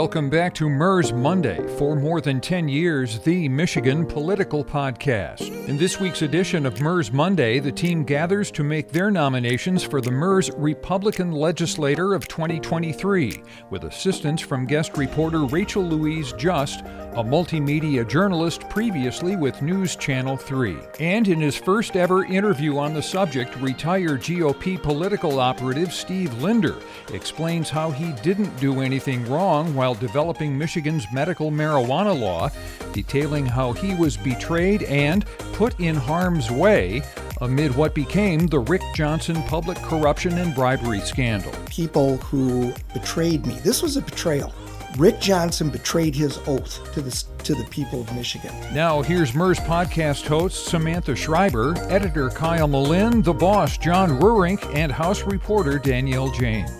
Welcome back to MIRS Monday. For more than 10 years, the Michigan Political Podcast. In this week's edition of MIRS Monday, the team gathers to make their nominations for the MIRS Republican Legislator of 2023, with assistance from guest reporter Rachel Louise Just, a multimedia journalist previously with News Channel 3. And in his first ever interview on the subject, retired GOP political operative Steve Linder explains how he didn't do anything wrong while developing Michigan's medical marijuana law, detailing how he was betrayed and put in harm's way amid what became the Rick Johnson public corruption and bribery scandal. People who betrayed me. This was a betrayal. Rick Johnson betrayed his oath to the, to the people of Michigan. Now, here's MIRS podcast host Samantha Schreiber, editor Kyle Melinn, the boss John Reurink, and House reporter Danielle James.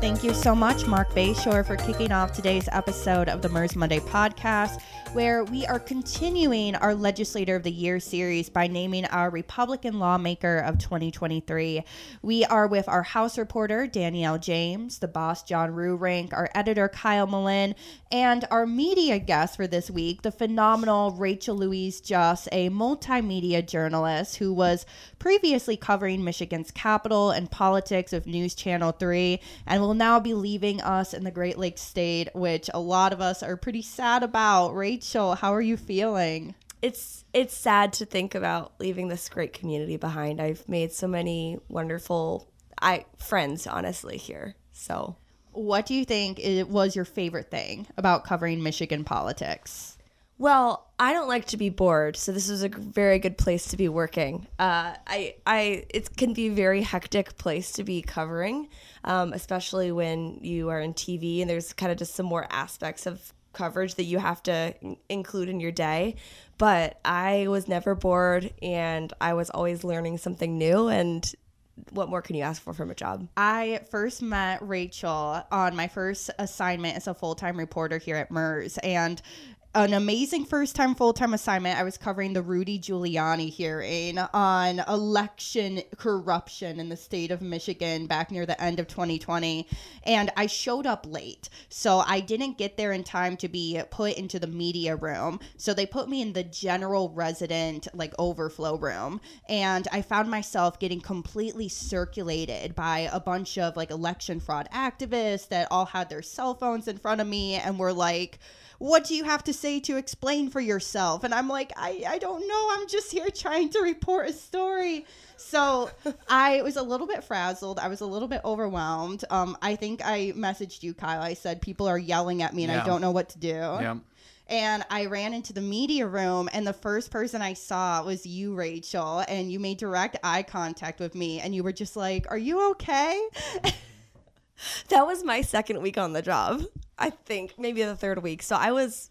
Thank you so much, Mark Bayshore, for kicking off today's episode of the MIRS Monday podcast where we are continuing our Legislator of the Year series by naming our Republican lawmaker of 2023. We are with our House reporter, Danielle James, the boss, John Reurink, our editor, Kyle Melinn, and our media guest for this week, the phenomenal Rachel Louise Just, a multimedia journalist who was previously covering Michigan's capital and politics of News Channel 3 and will now be leaving us in the Great Lakes State, which a lot of us are pretty sad about. Rachel Rachel, how are you feeling? It's it's sad to think about leaving this great community behind. I've made so many wonderful I friends honestly here. So, what do you think it was your favorite thing about covering Michigan politics? Well, I don't like to be bored, so this is a very good place to be working. Uh, I, I, it can be a very hectic place to be covering, um, especially when you are in TV and there's kind of just some more aspects of coverage that you have to include in your day. But I was never bored and I was always learning something new. And what more can you ask for from a job? I first met Rachel on my first assignment as a full time reporter here at MIRS. And an amazing first time full time assignment. I was covering the Rudy Giuliani hearing on election corruption in the state of Michigan back near the end of 2020. And I showed up late. So I didn't get there in time to be put into the media room. So they put me in the general resident, like overflow room. And I found myself getting completely circulated by a bunch of like election fraud activists that all had their cell phones in front of me and were like, what do you have to say to explain for yourself? And I'm like, I, I don't know. I'm just here trying to report a story. So I was a little bit frazzled. I was a little bit overwhelmed. Um, I think I messaged you, Kyle. I said, people are yelling at me and yeah. I don't know what to do. Yeah. And I ran into the media room, and the first person I saw was you, Rachel. And you made direct eye contact with me, and you were just like, Are you okay? that was my second week on the job. I think maybe the third week. So I was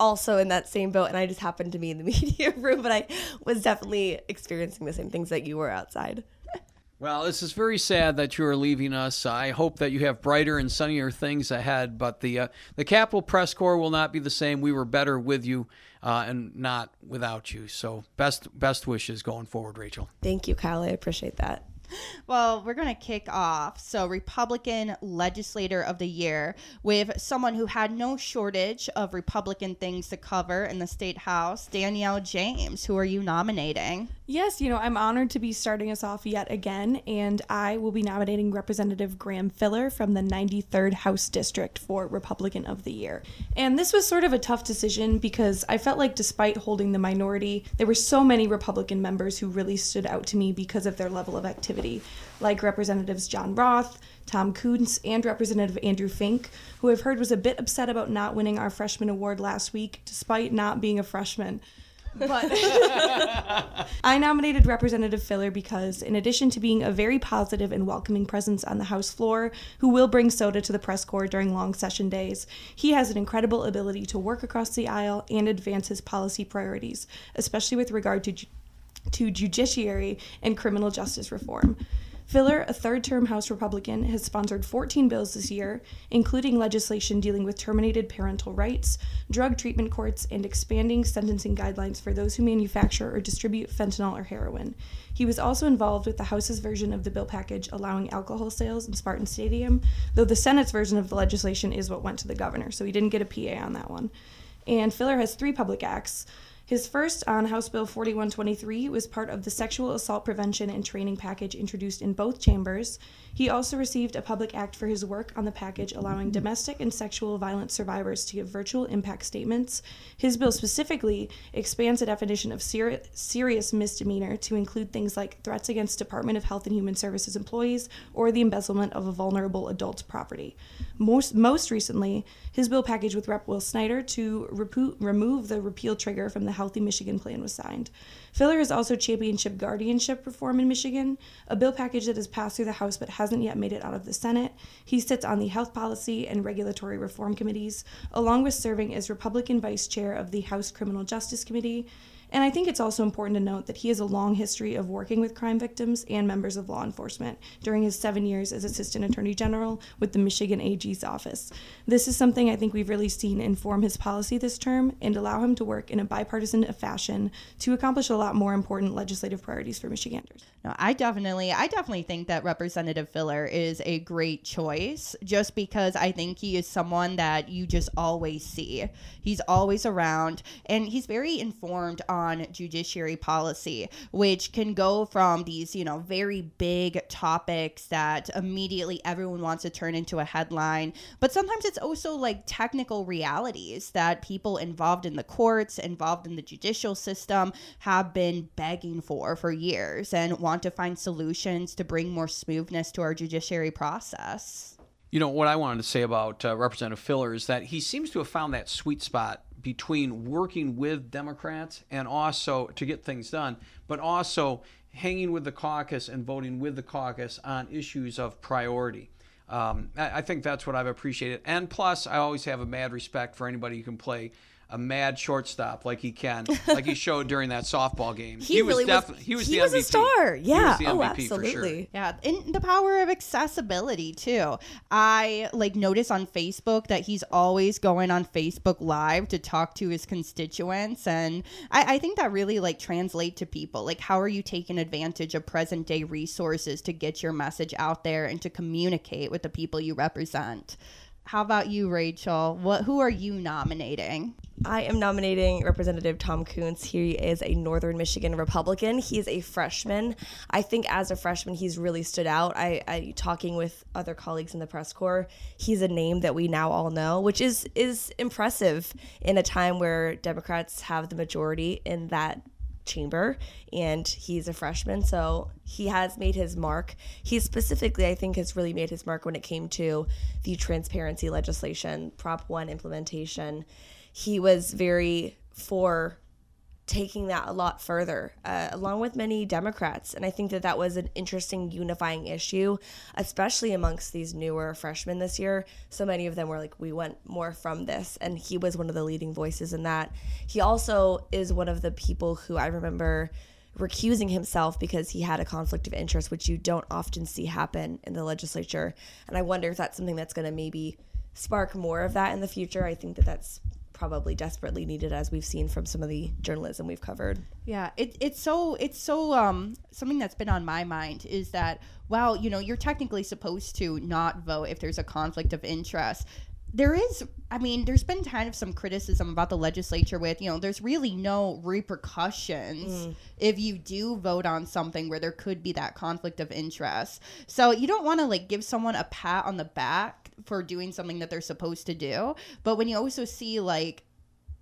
also in that same boat and I just happened to be in the media room, but I was definitely experiencing the same things that you were outside. Well, this is very sad that you are leaving us. I hope that you have brighter and sunnier things ahead. But the uh, the Capitol Press Corps will not be the same. We were better with you, uh, and not without you. So best best wishes going forward, Rachel. Thank you, Kyle. I appreciate that well, we're going to kick off. So, Republican Legislator of the Year with someone who had no shortage of Republican things to cover in the State House, Danielle James. Who are you nominating? Yes, you know, I'm honored to be starting us off yet again, and I will be nominating Representative Graham Filler from the 93rd House District for Republican of the Year. And this was sort of a tough decision because I felt like despite holding the minority, there were so many Republican members who really stood out to me because of their level of activity, like Representatives John Roth, Tom Kunse, and Representative Andrew Fink, who I've heard was a bit upset about not winning our freshman award last week, despite not being a freshman. But I nominated Representative Filler because, in addition to being a very positive and welcoming presence on the House floor who will bring soda to the press corps during long session days, he has an incredible ability to work across the aisle and advance his policy priorities, especially with regard to, to judiciary and criminal justice reform. Filler, a third term House Republican, has sponsored 14 bills this year, including legislation dealing with terminated parental rights, drug treatment courts, and expanding sentencing guidelines for those who manufacture or distribute fentanyl or heroin. He was also involved with the House's version of the bill package allowing alcohol sales in Spartan Stadium, though the Senate's version of the legislation is what went to the governor, so he didn't get a PA on that one. And Filler has three public acts. His first on House Bill 4123 was part of the sexual assault prevention and training package introduced in both chambers. He also received a public act for his work on the package allowing domestic and sexual violence survivors to give virtual impact statements. His bill specifically expands the definition of seri- serious misdemeanor to include things like threats against Department of Health and Human Services employees or the embezzlement of a vulnerable adult's property. Most, most recently, his bill package with Rep. Will Snyder to remove the repeal trigger from the Healthy Michigan Plan was signed. Filler has also championship guardianship reform in Michigan, a bill package that has passed through the House but hasn't yet made it out of the Senate. He sits on the Health Policy and Regulatory Reform Committees, along with serving as Republican Vice Chair of the House Criminal Justice Committee. And I think it's also important to note that he has a long history of working with crime victims and members of law enforcement during his seven years as Assistant Attorney General with the Michigan AG's office. This is something I think we've really seen inform his policy this term and allow him to work in a bipartisan fashion to accomplish a lot more important legislative priorities for Michiganders. No, I definitely, I definitely think that Representative Filler is a great choice, just because I think he is someone that you just always see. He's always around, and he's very informed judiciary policy, which can go from these, you know, very big topics that immediately everyone wants to turn into a headline, but sometimes it's also like technical realities that people involved in the courts, involved in the judicial system, have been begging for for years and want to find solutions to bring more smoothness to our judiciary process. You know, what I wanted to say about uh, Representative Filler is that he seems to have found that sweet spot between working with Democrats and also to get things done, but also hanging with the caucus and voting with the caucus on issues of priority. Um, I, I think that's what I've appreciated. And plus, I always have a mad respect for anybody who can play a mad shortstop like he can, like he showed during that softball game. He, really was. definitely he was he the was MVP. a star. He Yeah. oh, for sure. absolutely. Yeah, and the power of accessibility too. I like notice on Facebook that he's always going on Facebook Live to talk to his constituents, and I, I think that really like translate to people. Like, how are you taking advantage of present day resources to get your message out there and to communicate with the people you represent? How about you, Rachel? What who are you nominating? I am nominating Representative Tom Kunse. He is a Northern Michigan Republican. He's a freshman. I think as a freshman, he's really stood out. I, I talking with other colleagues in the press corps, he's a name that we now all know, which is is impressive in a time where Democrats have the majority in that chamber and he's a freshman so he has made his mark. He specifically i think has really made his mark when it came to the transparency legislation prop 1 implementation. He was very for taking that a lot further, uh, along with many Democrats. And I think that that was an interesting unifying issue, especially amongst these newer freshmen this year. So many of them were like, we want more from this. And he was one of the leading voices in that. He also is one of the people who I remember recusing himself because he had a conflict of interest, which you don't often see happen in the legislature. And I wonder if that's something that's going to maybe spark more of that in the future. I think that that's probably desperately needed as we've seen from some of the journalism we've covered. Yeah, it, it's so it's so um something that's been on my mind is that well, you know, you're technically supposed to not vote if there's a conflict of interest. There is, I mean, there's been kind of some criticism about the legislature with, you know, there's really no repercussions mm. if you do vote on something where there could be that conflict of interest. So you don't want to like give someone a pat on the back for doing something that they're supposed to do. But when you also see like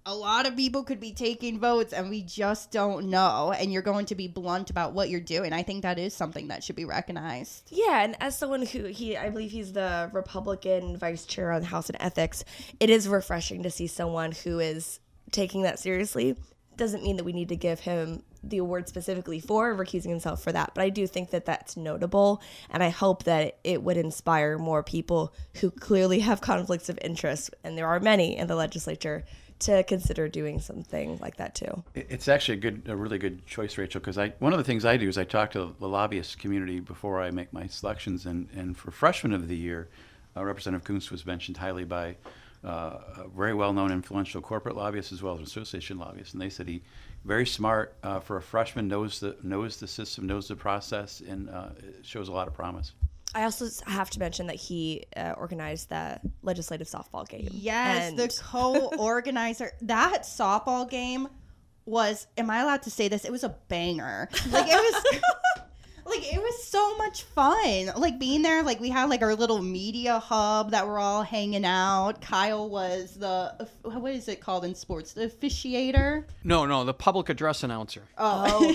a lot of people could be taking votes and we just don't know and you're going to be blunt about what you're doing i think that is something that should be recognized Yeah, and as someone who he, I believe he's the Republican vice chair on the House and Ethics, it is refreshing to see someone who is taking that seriously. Doesn't mean that we need to give him the award specifically for recusing himself for that, but I do think that that's notable, and I hope that it would inspire more people who clearly have conflicts of interest, and there are many in the legislature, to consider doing something like that too. It's actually a good, a really good choice, Rachel. Because I, one of the things I do is I talk to the lobbyist community before I make my selections, and, and for freshman of the year, uh, Representative Kunse was mentioned highly by uh, a very well-known, influential corporate lobbyist as well as association lobbyist, and they said he very smart uh, for a freshman, knows the knows the system, knows the process, and uh, shows a lot of promise. I also have to mention that he uh, organized the legislative softball game. Yes, and the co-organizer. that softball game was. Am I allowed to say this? It was a banger. Like it was. like it was so much fun like being there like we had like our little media hub that we're all hanging out kyle was the what is it called in sports the officiator No, no, the public address announcer. oh,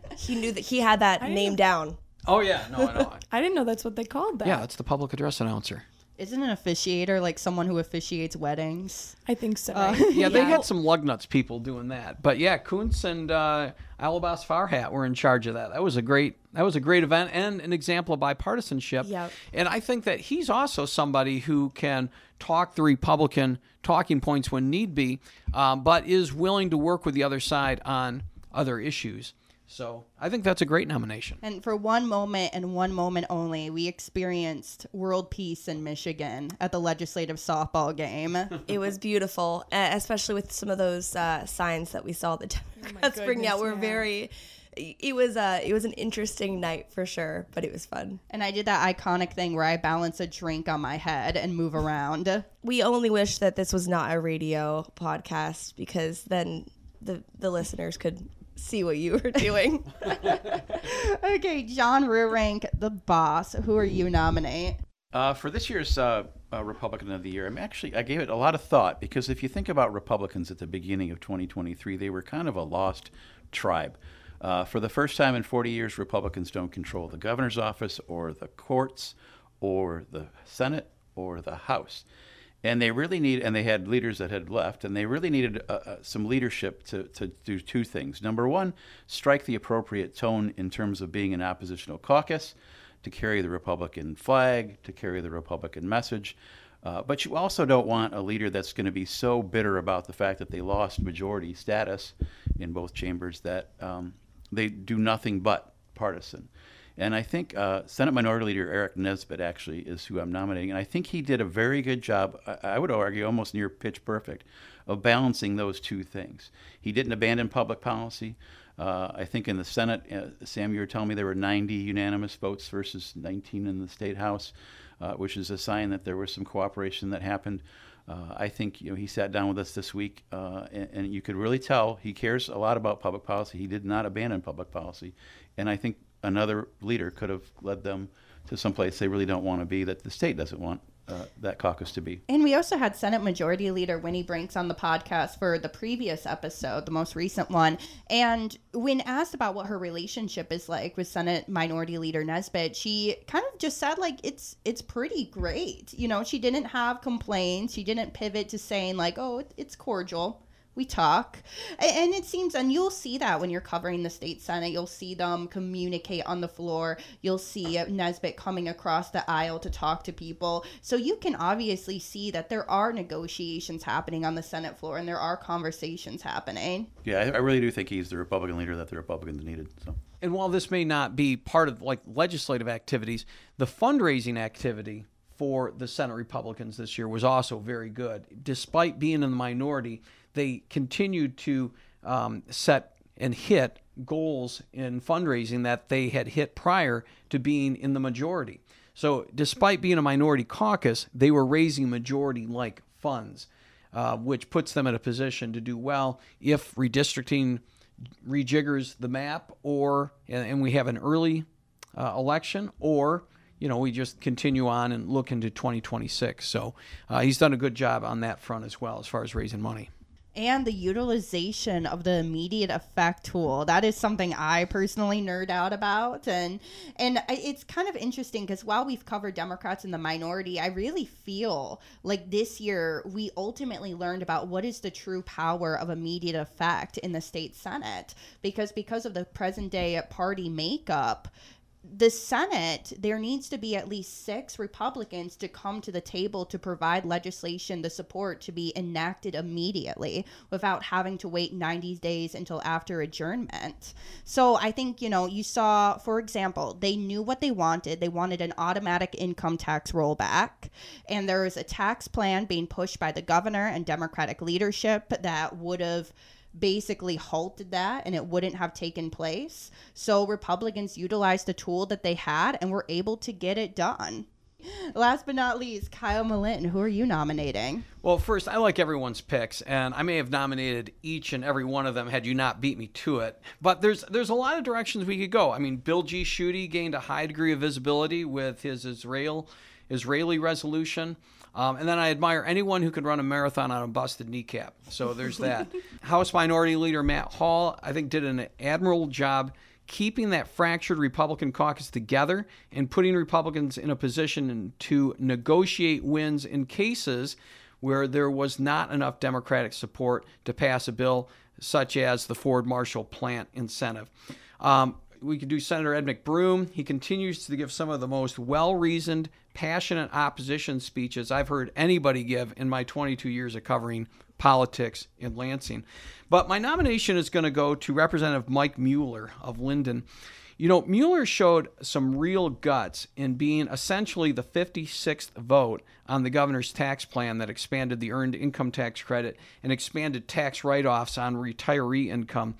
he knew that he had that name down. Oh yeah, no, no. I didn't know that's what they called that. yeah, it's the public address announcer. isn't an officiator like someone who officiates weddings I think so. Yeah, they had some lug nuts people doing that. But yeah, Kunse and uh, Alabas Farhat were in charge of that. That was a great that was a great event and an example of bipartisanship. Yep. And I think that he's also somebody who can talk the Republican talking points when need be, um, but is willing to work with the other side on other issues. So I think that's a great nomination. And for one moment and one moment only, we experienced world peace in Michigan at the legislative softball game. It was beautiful, uh, especially with some of those uh, signs that we saw the Democrats bring out. goodness, Were yeah. very. It was uh, it was an interesting night for sure, but it was fun. and I did that iconic thing where I balance a drink on my head and move around. We only wish that this was not a radio podcast because then the the listeners could see what you were doing. Okay, John Reurink, the boss. Who are you nominate? Uh, for this year's uh, uh, Republican of the Year, I'm actually I gave it a lot of thought because if you think about Republicans at the beginning of 2023, they were kind of a lost tribe. Uh, for the first time in 40 years, Republicans don't control the governor's office or the courts or the Senate or the House. And they really need, and they had leaders that had left, and they really needed uh, uh, some leadership to, to do two things. Number one, strike the appropriate tone in terms of being an oppositional caucus, to carry the Republican flag, to carry the Republican message. Uh, but you also don't want a leader that's going to be so bitter about the fact that they lost majority status in both chambers that um, they do nothing but partisan. And I think uh, Senate Minority Leader Aric Nesbitt actually is who I'm nominating. And I think he did a very good job, I, I would argue almost near pitch perfect, of balancing those two things. He didn't abandon public policy. Uh, I think in the Senate, uh, Sam, you were telling me there were 90 unanimous votes versus 19 in the State House, uh, which is a sign that there was some cooperation that happened. Uh, I think you know he sat down with us this week, uh, and, and you could really tell he cares a lot about public policy. He did not abandon public policy, and I think another leader could have led them to someplace they really don't want to be, that the state doesn't want uh, that caucus to be. And we also had Senate Majority Leader Winnie Brinks on the podcast for the previous episode, the most recent one. And when asked about what her relationship is like with Senate Minority Leader Nesbitt, she kind of just said like it's it's pretty great. You know, she didn't have complaints. She didn't pivot to saying like, "Oh, it's cordial." We talk. And it seems, and you'll see that when you're covering the state senate, you'll see them communicate on the floor. You'll see uh, Nesbitt coming across the aisle to talk to people. So you can obviously see that there are negotiations happening on the Senate floor and there are conversations happening. Yeah, I, I really do think he's the Republican leader that the Republicans needed. So. And while this may not be part of like legislative activities, the fundraising activity for the Senate Republicans this year was also very good. Despite being in the minority, they continued to um, set and hit goals in fundraising that they had hit prior to being in the majority. So, despite being a minority caucus, they were raising majority like funds, uh, which puts them in a position to do well if redistricting rejiggers the map or and, and we have an early uh, election or you know we just continue on and look into 2026 so uh, he's done a good job on that front as well as far as raising money and the utilization of the immediate effect tool. That is something i personally nerd out about and and it's kind of interesting because while we've covered democrats in the minority i really feel like this year we ultimately learned about what is the true power of immediate effect in the state senate. Because because of the present day party makeup the Senate, there needs to be at least six Republicans to come to the table to provide legislation, the support to be enacted immediately without having to wait 90 days until after adjournment. So I think, you know, you saw, for example, they knew what they wanted. They wanted an automatic income tax rollback. And there was a tax plan being pushed by the governor and Democratic leadership that would have basically halted that and it wouldn't have taken place. So Republicans utilized the tool that they had and were able to get it done. Last but not least, Kyle Melinn, who are you nominating? Well, first, I like everyone's picks, and I may have nominated each and every one of them had you not beat me to it. But there's there's a lot of directions we could go. I mean, Bill G. Schuette gained a high degree of visibility with his Israel Israeli resolution. Um, and then I admire anyone who can run a marathon on a busted kneecap. So there's that. House Minority Leader Matt Hall, I think, did an admirable job keeping that fractured Republican caucus together and putting Republicans in a position to negotiate wins in cases where there was not enough Democratic support to pass a bill such as the Ford Marshall plant incentive. Um, we could do Senator Ed McBroom. He continues to give some of the most well reasoned, passionate opposition speeches I've heard anybody give in my 22 years of covering politics in Lansing. But my nomination is going to go to Representative Mike Mueller of Linden. You know, Mueller showed some real guts in being essentially the 56th vote on the governor's tax plan that expanded the earned income tax credit and expanded tax write offs on retiree income.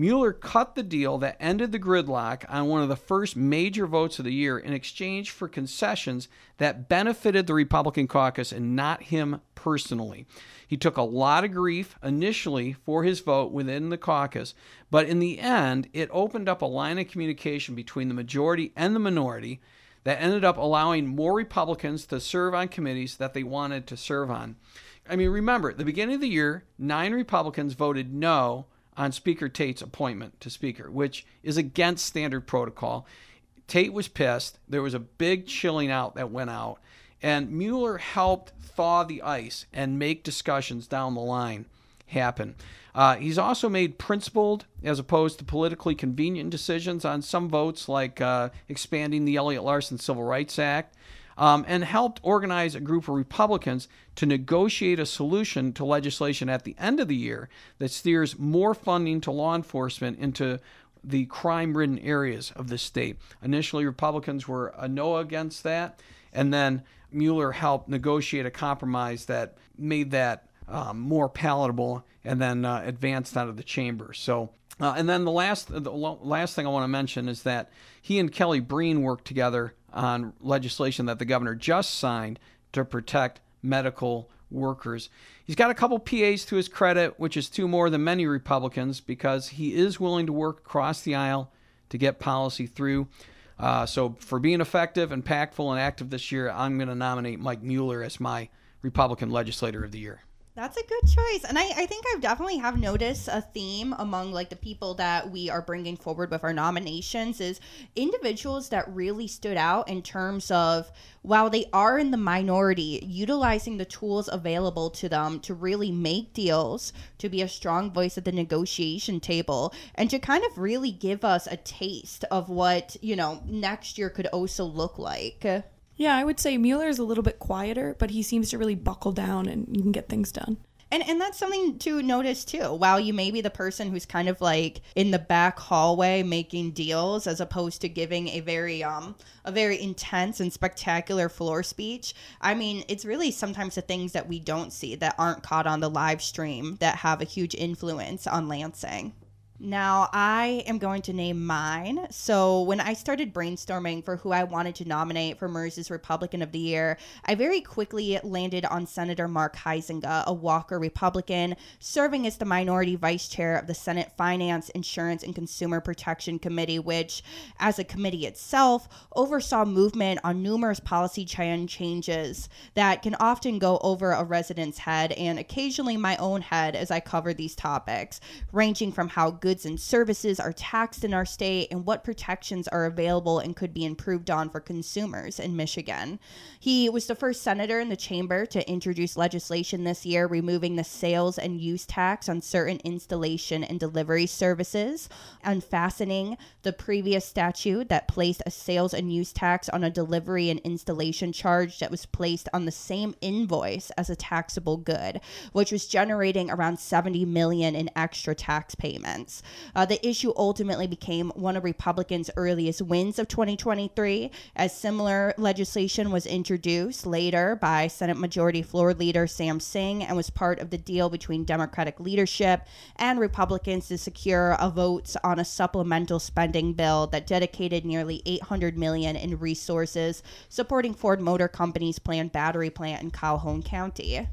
Mueller cut the deal that ended the gridlock on one of the first major votes of the year in exchange for concessions that benefited the Republican caucus and not him personally. He took a lot of grief initially for his vote within the caucus, but in the end, it opened up a line of communication between the majority and the minority that ended up allowing more Republicans to serve on committees that they wanted to serve on. I mean, remember, at the beginning of the year, nine Republicans voted no on Speaker Tate's appointment to Speaker, which is against standard protocol. Tate was pissed. There was a big chilling out that went out, and Mueller helped thaw the ice and make discussions down the line happen. Uh, he's also made principled as opposed to politically convenient decisions on some votes, like uh, expanding the Elliott Larsen Civil Rights Act um, and helped organize a group of Republicans to negotiate a solution to legislation at the end of the year that steers more funding to law enforcement into the crime ridden areas of the state. Initially, Republicans were a no against that, and then Mueller helped negotiate a compromise that made that um, more palatable and then uh, advanced out of the chamber. So, uh, and then the last the last thing I want to mention is that he and Kelly Breen worked together on legislation that the governor just signed to protect medical workers. He's got a couple PAs to his credit, which is two more than many Republicans because he is willing to work across the aisle to get policy through. Uh, so, for being effective, impactful, and active this year, I'm going to nominate Mike Mueller as my Republican Legislator of the Year. That's a good choice. And I, I think I definitely have noticed a theme among like the people that we are bringing forward with our nominations is individuals that really stood out in terms of while they are in the minority, utilizing the tools available to them to really make deals, to be a strong voice at the negotiation table, and to kind of really give us a taste of what, you know, next year could also look like. Yeah, I would say Mueller is a little bit quieter, but he seems to really buckle down and you can get things done. And and that's something to notice too. While you may be the person who's kind of like in the back hallway making deals as opposed to giving a very um a very intense and spectacular floor speech. I mean, it's really sometimes the things that we don't see that aren't caught on the live stream that have a huge influence on Lansing. Now, I am going to name mine. So, when I started brainstorming for who I wanted to nominate for MIRS's Republican of the Year, I very quickly landed on Senator Mark Huizenga, a Walker Republican, serving as the minority vice chair of the Senate Finance, Insurance, and Consumer Protection Committee, which, as a committee itself, oversaw movement on numerous policy changes that can often go over a resident's head and occasionally my own head as I cover these topics, ranging from how good goods and services are taxed in our state and what protections are available and could be improved on for consumers in Michigan. He was the first senator in the chamber to introduce legislation this year removing the sales and use tax on certain installation and delivery services, unfastening the previous statute that placed a sales and use tax on a delivery and installation charge that was placed on the same invoice as a taxable good, which was generating around 70 million in extra tax payments. Uh, the issue ultimately became one of Republicans' earliest wins of 2023, as similar legislation was introduced later by Senate Majority Floor Leader Sam Singh and was part of the deal between Democratic leadership and Republicans to secure a vote on a supplemental spending bill that dedicated nearly 800 million in resources supporting Ford Motor Company's planned battery plant in Calhoun County.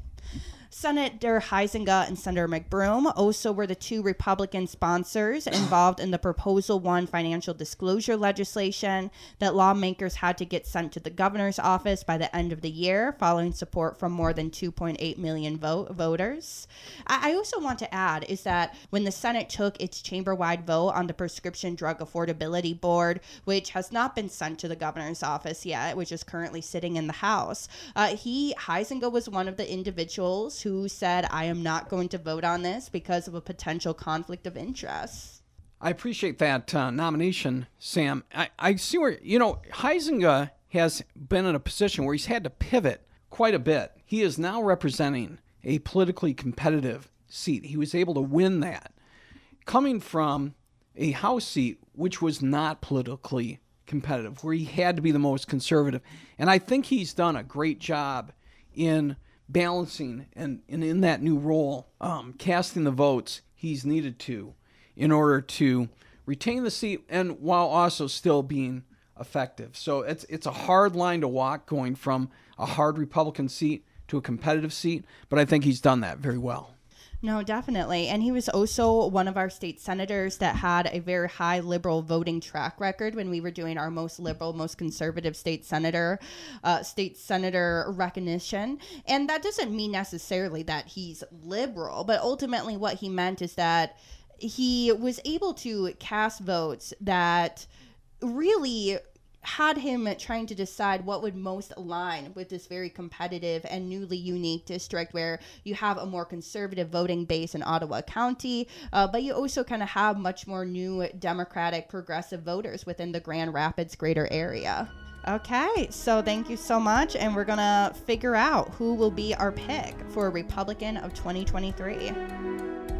Senator Huizenga and Senator McBroom also were the two Republican sponsors involved in the Proposal 1 financial disclosure legislation that lawmakers had to get sent to the governor's office by the end of the year, following support from more than 2.8 million vote- voters. I-, I also want to add is that when the Senate took its chamber wide vote on the Prescription Drug Affordability Board, which has not been sent to the governor's office yet, which is currently sitting in the House, uh, he, Huizenga, was one of the individuals who said, I am not going to vote on this because of a potential conflict of interest. I appreciate that uh, nomination, Sam. I, I see where, you know, Huizenga has been in a position where he's had to pivot quite a bit. He is now representing a politically competitive seat. He was able to win that coming from a House seat which was not politically competitive, where he had to be the most conservative. And I think he's done a great job in balancing and, and in that new role, um, casting the votes he's needed to in order to retain the seat and while also still being effective. So it's it's a hard line to walk going from a hard Republican seat to a competitive seat, but I think he's done that very well. No, definitely. And he was also one of our state senators that had a very high liberal voting track record when we were doing our most liberal, most conservative state senator, uh, state senator recognition. And that doesn't mean necessarily that he's liberal, but ultimately what he meant is that he was able to cast votes that really had him trying to decide what would most align with this very competitive and newly unique district where you have a more conservative voting base in Ottawa County, uh, but you also kind of have much more new Democratic progressive voters within the Grand Rapids greater area. Okay, so thank you so much, and we're gonna figure out who will be our pick for Republican of 2023.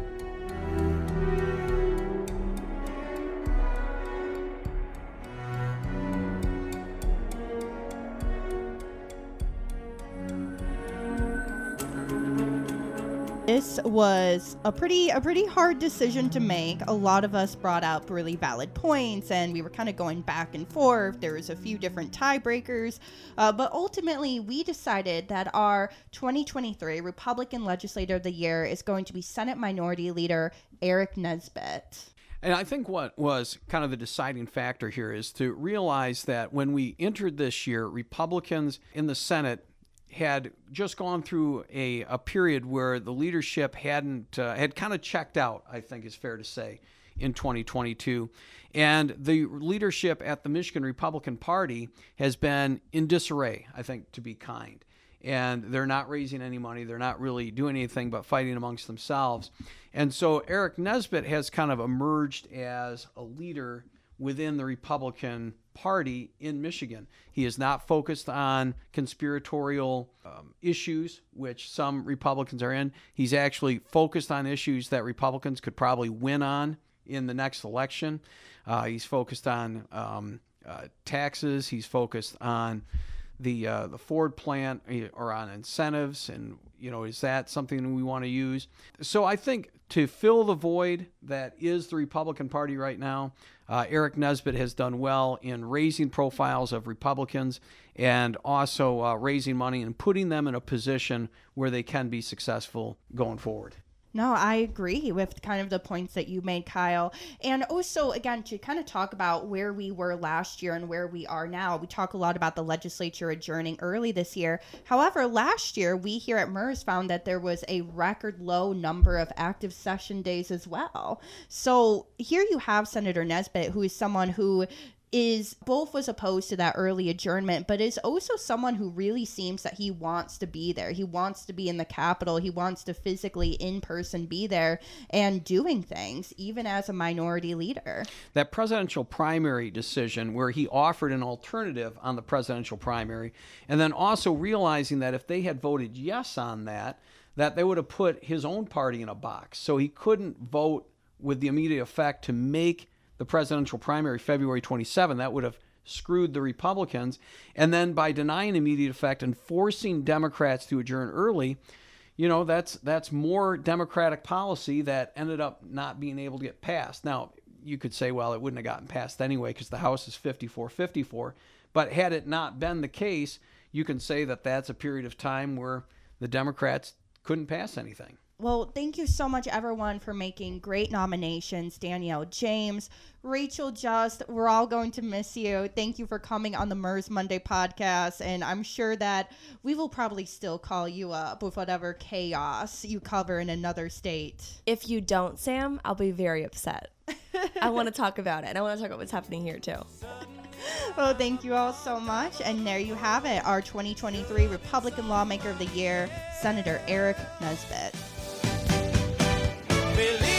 This was a pretty a pretty hard decision to make. A lot of us brought up really valid points, and we were kind of going back and forth. There was a few different tiebreakers, uh, but ultimately we decided that our 2023 Republican Legislator of the Year is going to be Senate Minority Leader Aric Nesbitt. And I think what was kind of the deciding factor here is to realize that when we entered this year, Republicans in the Senate had just gone through a, a period where the leadership hadn't uh, had kind of checked out i think is fair to say in 2022 and the leadership at the michigan republican party has been in disarray i think to be kind. And they're not raising any money. They're not really doing anything but fighting amongst themselves. And so aric nesbitt has kind of emerged as a leader within the republican party in Michigan. He is not focused on conspiratorial um, issues, which some Republicans are in. He's actually focused on issues that Republicans could probably win on in the next election. Uh, he's focused on um, uh, taxes. He's focused on the uh, the Ford plant eh, or on incentives, and you know, is that something we want to use? So I think to fill the void that is the Republican Party right now, uh, Aric Nesbitt has done well in raising profiles of Republicans and also uh, raising money and putting them in a position where they can be successful going forward. No, I agree with kind of the points that you made, Kyle. And also, again, to kind of talk about where we were last year and where we are now, we talk a lot about the legislature adjourning early this year. However, last year, we here at MIRS found that there was a record low number of active session days as well. So here you have Senator Nesbitt, who is someone who is both was opposed to that early adjournment, but is also someone who really seems that he wants to be there. He wants to be in the Capitol. He wants to physically in person be there and doing things, even as a minority leader. That presidential primary decision, where he offered an alternative on the presidential primary, and then also realizing that if they had voted yes on that, that they would have put his own party in a box. So he couldn't vote with the immediate effect to make the presidential primary February 27. That would have screwed the Republicans. And then by denying immediate effect and forcing Democrats to adjourn early, you know, that's that's more Democratic policy that ended up not being able to get passed. Now, you could say, well, it wouldn't have gotten passed anyway because the House is 54 54. But had it not been the case, you can say that that's a period of time where the Democrats couldn't pass anything. Well, thank you so much, everyone, for making great nominations. Danielle James, Rachel Just, we're all going to miss you. Thank you for coming on the MIRS Monday podcast. And I'm sure that we will probably still call you up with whatever chaos you cover in another state. If you don't, Sam, I'll be very upset. I want to talk about it. And I want to talk about what's happening here, too. well, thank you all so much. And there you have it our 2023 Republican Lawmaker of the Year, Senator Aric Nesbitt believe.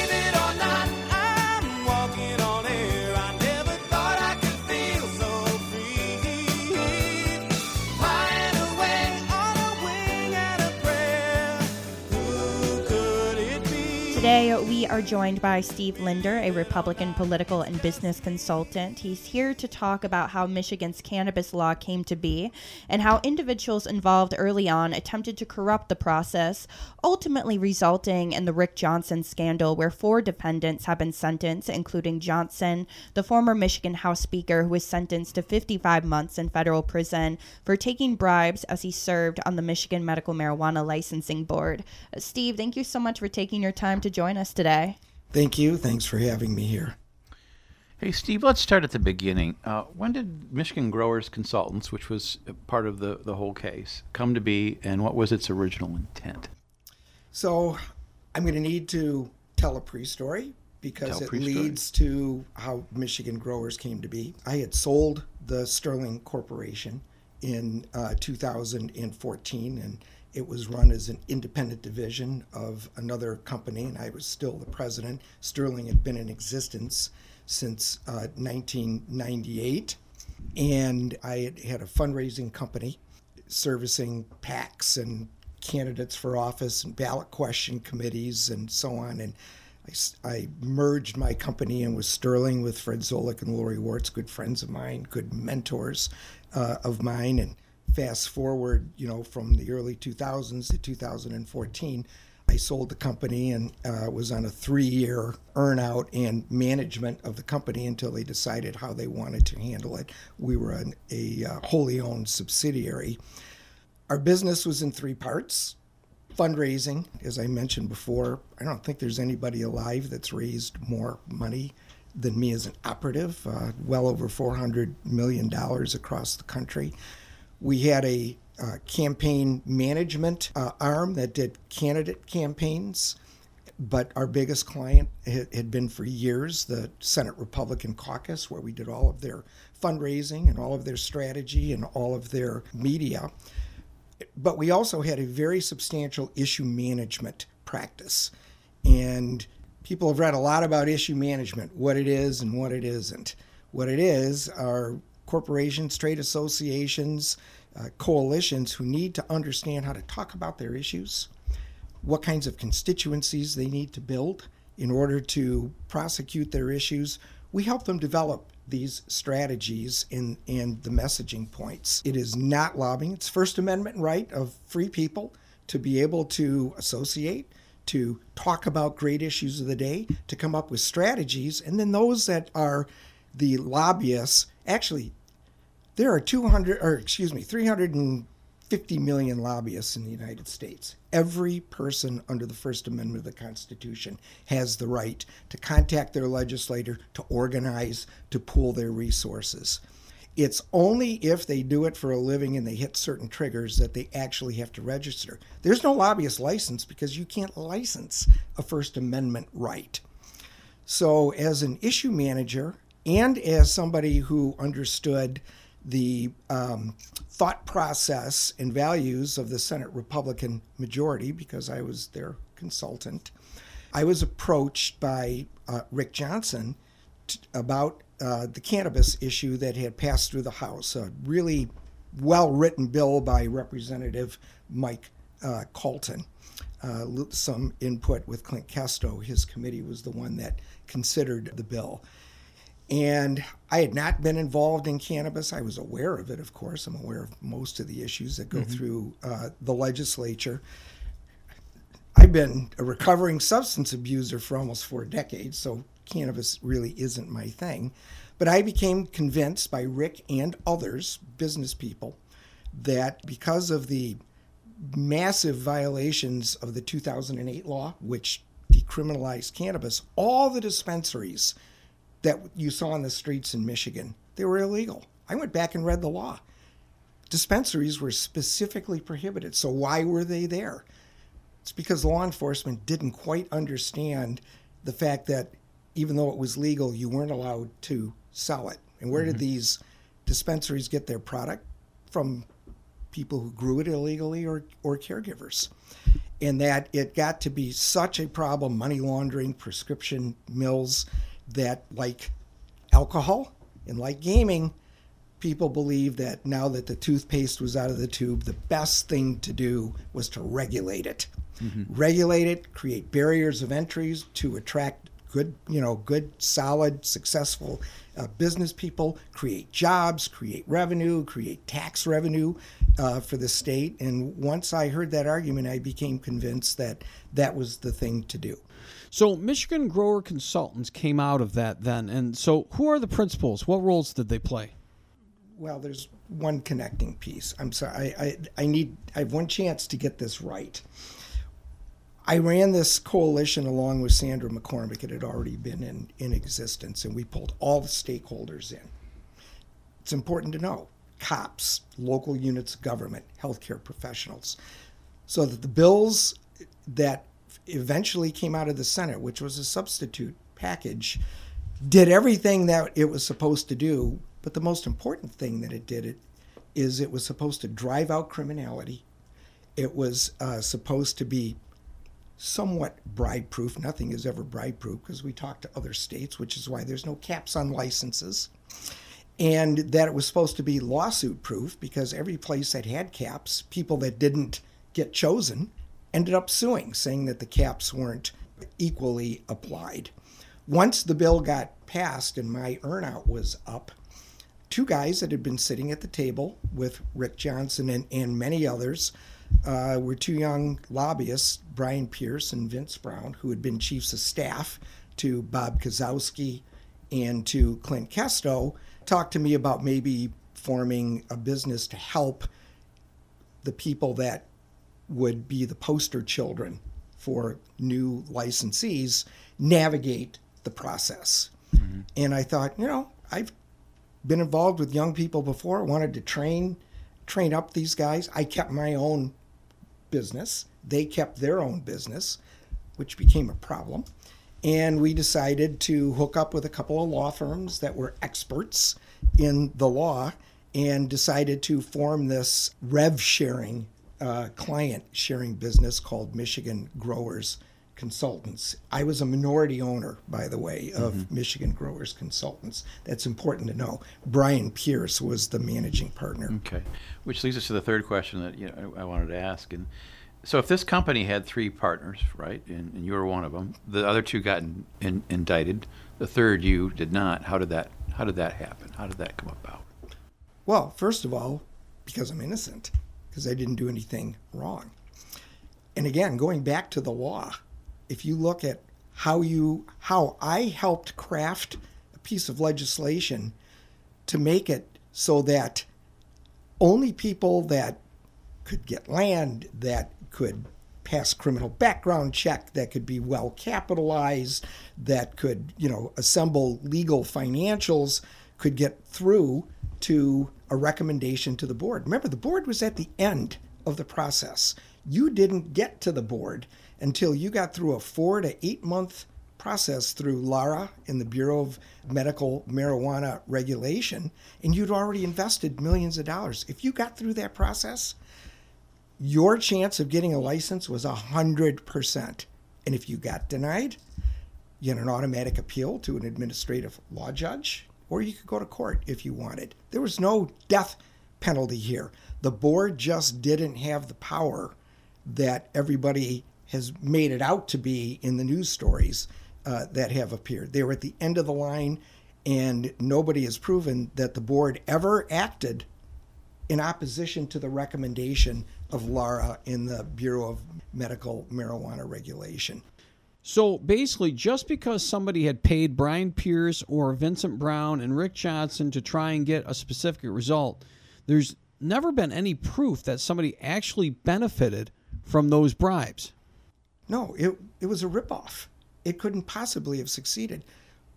Today, we are joined by Steve Linder, a Republican political and business consultant. He's here to talk about how Michigan's cannabis law came to be and how individuals involved early on attempted to corrupt the process, ultimately resulting in the Rick Johnson scandal, where four defendants have been sentenced, including Johnson, the former Michigan House Speaker, who was sentenced to 55 months in federal prison for taking bribes as he served on the Michigan Medical Marijuana Licensing Board. Steve, thank you so much for taking your time to join us today. Thank you. Thanks for having me here. Hey, Steve, let's start at the beginning. Uh, when did Michigan Growers Consultants, which was part of the, the whole case, come to be, and what was its original intent? So, I'm going to need to tell a pre story because Tell it pre-story. leads to how Michigan Growers came to be. I had sold the Sterling Corporation in uh, 2014, and it was run as an independent division of another company, and I was still the president. Sterling had been in existence since uh, 1998, and I had a fundraising company servicing PACs and candidates for office and ballot question committees and so on. And I merged my company and was Sterling with Fred Wszolek and Lori Wartz, good friends of mine, good mentors uh, of mine. And fast forward, you know, from the early 2000s to 2014, I sold the company and uh, was on a three-year earnout and management of the company until they decided how they wanted to handle it. We were an, a uh, wholly owned subsidiary. Our business was in three parts. Fundraising, as I mentioned before, I don't think there's anybody alive that's raised more money than me as an operative, uh, well over $400 million across the country. We had a uh, campaign management uh, arm that did candidate campaigns, but our biggest client had, had been for years the Senate Republican Caucus, where we did all of their fundraising and all of their strategy and all of their media but we also had a very substantial issue management practice. And people have read a lot about issue management, what it is and what it isn't. What it is are corporations, trade associations, uh, coalitions who need to understand how to talk about their issues, what kinds of constituencies they need to build in order to prosecute their issues. We help them develop these strategies and, and the messaging points. It is not lobbying, it's First Amendment right of free people to be able to associate, to talk about great issues of the day, to come up with strategies, and then those that are the lobbyists actually there are 200 or excuse me 50 million lobbyists in the United States. Every person under the First Amendment of the Constitution has the right to contact their legislator, to organize, to pool their resources. It's only if they do it for a living and they hit certain triggers that they actually have to register. There's no lobbyist license because you can't license a First Amendment right. So, as an issue manager and as somebody who understood the um, thought process and values of the Senate Republican majority, because I was their consultant, I was approached by uh, Rick Johnson t- about uh, the cannabis issue that had passed through the House. A really well written bill by Representative Mike uh, Callton. Uh, some input with Klint Kesto. His committee was the one that considered the bill. And I had not been involved in cannabis. I was aware of it, of course. I'm aware of most of the issues that go mm-hmm. through uh, the legislature. I've been a recovering substance abuser for almost four decades, so cannabis really isn't my thing. But I became convinced by Rick and others, business people, that because of the massive violations of the 2008 law, which decriminalized cannabis, all the dispensaries that you saw on the streets in Michigan, they were illegal. I went back and read the law. Dispensaries were specifically prohibited. So why were they there? It's because law enforcement didn't quite understand the fact that even though it was legal, you weren't allowed to sell it. And where mm-hmm. did these dispensaries get their product? From people who grew it illegally or, or caregivers. And that it got to be such a problem money laundering, prescription mills, that, like alcohol and like gaming, people believe that now that the toothpaste was out of the tube, the best thing to do was to regulate it. Mm-hmm. Regulate it, create barriers of entries to attract good, you know, good, solid, successful uh, business people, create jobs, create revenue, create tax revenue uh, for the state. And once I heard that argument, I became convinced that that was the thing to do. So Michigan Grower Consultants came out of that then. And so who are the principals? What roles did they play? Well, there's one connecting piece. I'm sorry. I, I, I need I have one chance to get this right. I ran this coalition along with Sandra McCormick. It had already been in, in existence, and we pulled all the stakeholders in. It's important to know cops, local units of government, healthcare professionals, so that the bills that eventually came out of the Senate, which was a substitute package, did everything that it was supposed to do. But the most important thing that it did it is it was supposed to drive out criminality. It was uh, supposed to be somewhat bribe proof. Nothing is ever bribe proof because we talk to other states, which is why there's no caps on licenses. And that it was supposed to be lawsuit proof because every place that had caps, people that didn't get chosen ended up suing, saying that the caps weren't equally applied. Once the bill got passed and my earnout was up, two guys that had been sitting at the table with Rick Johnson and, and many others uh, were two young lobbyists, Brian Pierce and Vince Brown, who had been chiefs of staff to Bob Kozowski and to Klint Kesto, talked to me about maybe forming a business to help the people that would be the poster children for new licensees navigate the process. Mm-hmm. And I thought, you know, I've been involved with young people before, wanted to train train up these guys. I kept my own business. They kept their own business, which became a problem. And we decided to hook up with a couple of law firms that were experts in the law and decided to form this rev sharing uh, client sharing business called Michigan Growers Consultants. I was a minority owner, by the way, of mm-hmm. Michigan Growers Consultants. That's important to know. Brian Pierce was the managing partner. Okay, which leads us to the third question that you know, I wanted to ask. And so, if this company had three partners, right, and, and you were one of them, the other two got in, in, indicted. The third, you did not. How did that? How did that happen? How did that come about? Well, first of all, because I'm innocent because I didn't do anything wrong. And again, going back to the law, if you look at how you how I helped craft a piece of legislation to make it so that only people that could get land, that could pass criminal background check, that could be well capitalized, that could, you know, assemble legal financials, could get through to a recommendation to the board. Remember, the board was at the end of the process. You didn't get to the board until you got through a four to eight month process through LARA in the Bureau of Medical Marijuana Regulation, and you'd already invested millions of dollars. If you got through that process, your chance of getting a license was 100%. And if you got denied, you had an automatic appeal to an administrative law judge, or you could go to court if you wanted. There was no death penalty here. The board just didn't have the power that everybody has made it out to be in the news stories uh, that have appeared. They were at the end of the line, and nobody has proven that the board ever acted in opposition to the recommendation of Lara in the Bureau of Medical Marijuana Regulation. So basically, just because somebody had paid Brian Pierce or Vincent Brown and Rick Johnson to try and get a specific result, there's never been any proof that somebody actually benefited from those bribes. No, it, it was a ripoff. It couldn't possibly have succeeded.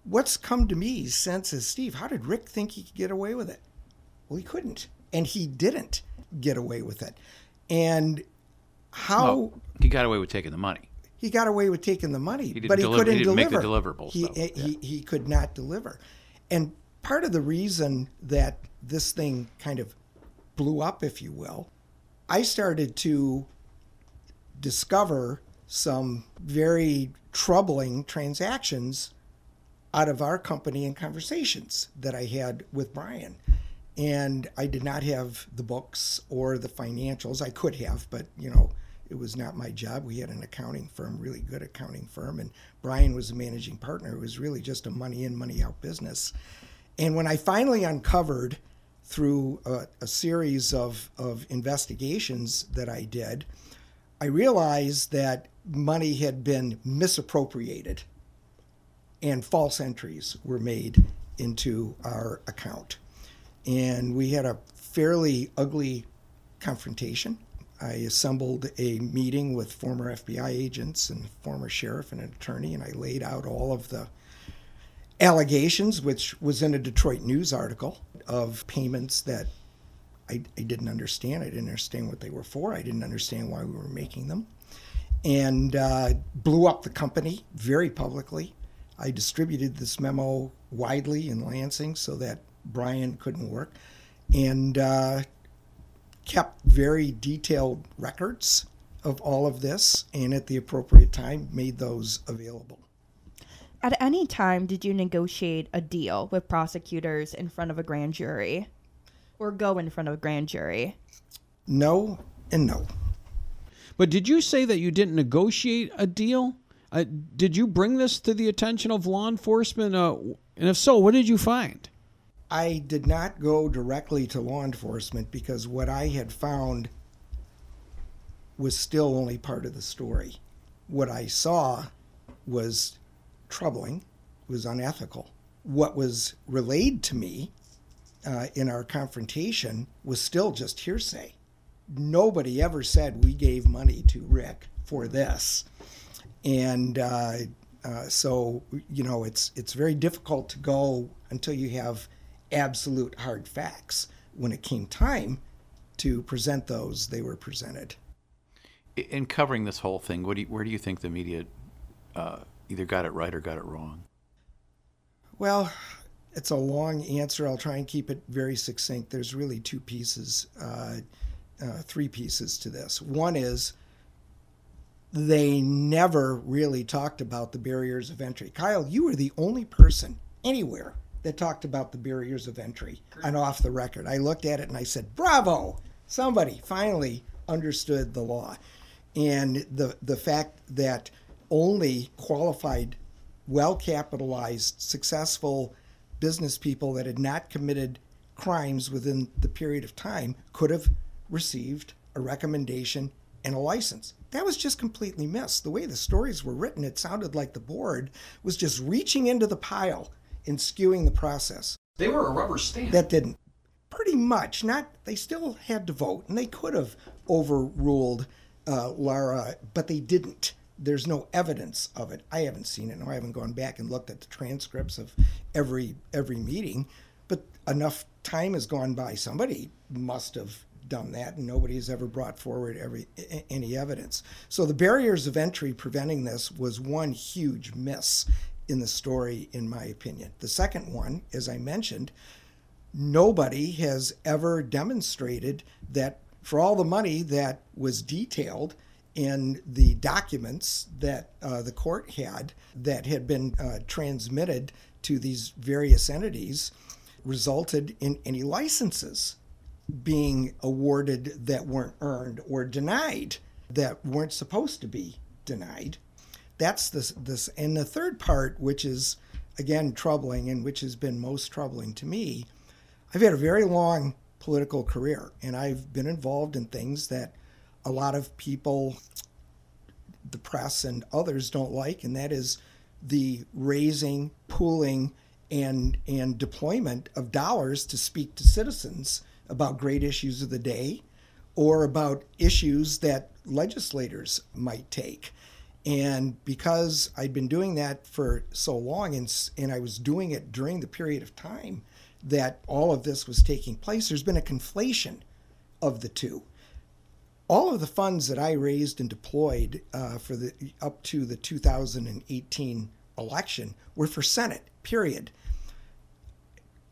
What's come to me since is Steve, how did Rick think he could get away with it? Well, he couldn't. And he didn't get away with it. And how Well, he got away with taking the money. He got away with taking the money, didn't but he deliver- couldn't he deliver. the deliverables, He, though. Eh, he, he could not deliver. And part of the reason that this thing kind of blew up, if you will, I started to discover some very troubling transactions out of our company and conversations that I had with Brian. And I did not have the books or the financials. I could have, but you know, it was not my job. We had an accounting firm, really good accounting firm, and Brian was the managing partner. It was really just a money in, money out business. And when I finally uncovered through a, a series of, of investigations that I did, I realized that money had been misappropriated and false entries were made into our account. And we had a fairly ugly confrontation. I assembled a meeting with former FBI agents and former sheriff and an attorney, and I laid out all of the allegations, which was in a Detroit News article, of payments that I, I didn't understand. I didn't understand what they were for. I didn't understand why we were making them. And uh, blew up the company very publicly. I distributed this memo widely in Lansing so that Brian couldn't work and uh, kept very detailed records of all of this and at the appropriate time made those available. At any time, did you negotiate a deal with prosecutors in front of a grand jury or go in front of a grand jury? No and no. But did you say that you didn't negotiate a deal? Uh, did you bring this to the attention of law enforcement? Uh, and if so, what did you find? I did not go directly to law enforcement because what I had found was still only part of the story. What I saw was troubling, was unethical. What was relayed to me uh, in our confrontation was still just hearsay. Nobody ever said we gave money to Rick for this, and uh, uh, so you know it's it's very difficult to go until you have absolute hard facts. When it came time to present those, they were presented. In covering this whole thing, what do you, where do you think the media uh, either got it right or got it wrong? Well, it's a long answer. I'll try and keep it very succinct. There's really two pieces, uh, uh, three pieces to this. One is they never really talked about the barriers of entry. Kyle, you were the only person anywhere that talked about the barriers of entry and off the record. I looked at it and I said, "Bravo! Somebody finally understood the law." And the the fact that only qualified, well capitalized, successful business people that had not committed crimes within the period of time could have received a recommendation and a license. That was just completely missed. The way the stories were written, it sounded like the board was just reaching into the pile and skewing the process. They were a rubber stamp. That didn't pretty much. Not they still had to vote, and they could have overruled uh, Lara, but they didn't. There's no evidence of it. I haven't seen it. No, I haven't gone back and looked at the transcripts of every every meeting, but enough time has gone by. Somebody must have done that, and nobody has ever brought forward every any evidence. So the barriers of entry preventing this was one huge miss in the story, in my opinion. The second one, as I mentioned, nobody has ever demonstrated that for all the money that was detailed in the documents that uh, the court had that had been uh, transmitted to these various entities resulted in any licenses being awarded that weren't earned or denied that weren't supposed to be denied. That's this this and the third part, which is again troubling and which has been most troubling to me. I've had a very long political career and I've been involved in things that a lot of people the press and others don't like, and that is the raising, pooling, and and deployment of dollars to speak to citizens about great issues of the day or about issues that legislators might take. And because I'd been doing that for so long and, and I was doing it during the period of time that all of this was taking place, there's been a conflation of the two. All of the funds that I raised and deployed uh, for the up to the 2018 election were for Senate, period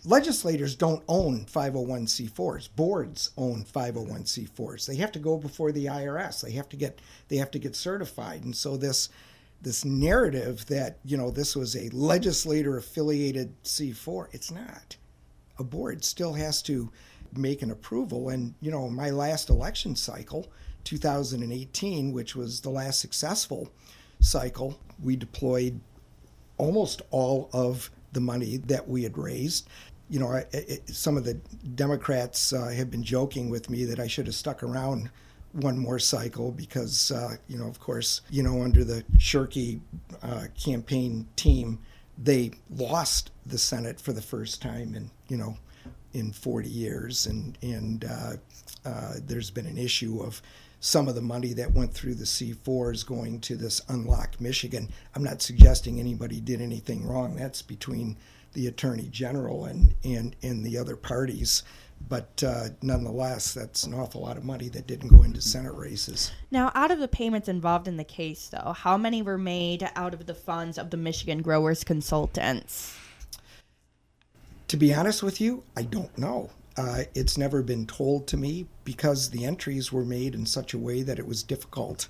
legislators don't own 501c4s boards own 501c4s they have to go before the irs they have to get they have to get certified. And so this this narrative that you know this was a legislator affiliated c4 it's not. A board still has to make an approval. And you know my last election cycle 2018 which was the last successful cycle we deployed almost all of the money that we had raised you know, I, some of the Democrats uh, have been joking with me that I should have stuck around one more cycle because, uh, you know, of course, you know, under the Shirkey uh, campaign team, they lost the Senate for the first time in, you know, in 40 years, and and uh, uh, there's been an issue of some of the money that went through the C4s going to this unlocked Michigan. I'm not suggesting anybody did anything wrong. That's between the attorney general and and, and the other parties. But uh, nonetheless, that's an awful lot of money that didn't go into Senate races. Now, out of the payments involved in the case, though, how many were made out of the funds of the Michigan Growers Consultants? To be honest with you, I don't know. Uh, it's never been told to me because the entries were made in such a way that it was difficult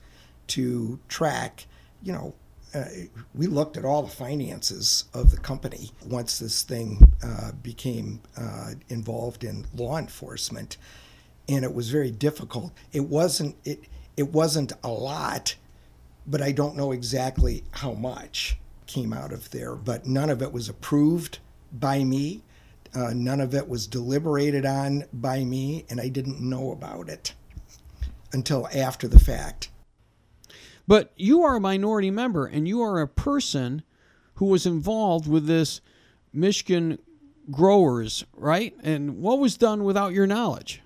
to track. You know, uh, we looked at all the finances of the company once this thing uh, became uh, involved in law enforcement, and it was very difficult. It wasn't it it wasn't a lot, but I don't know exactly how much came out of there. But none of it was approved by me. Uh, none of it was deliberated on by me, and I didn't know about it until after the fact. But you are a minority member and you are a person who was involved with this Michigan growers, right? And what was done without your knowledge?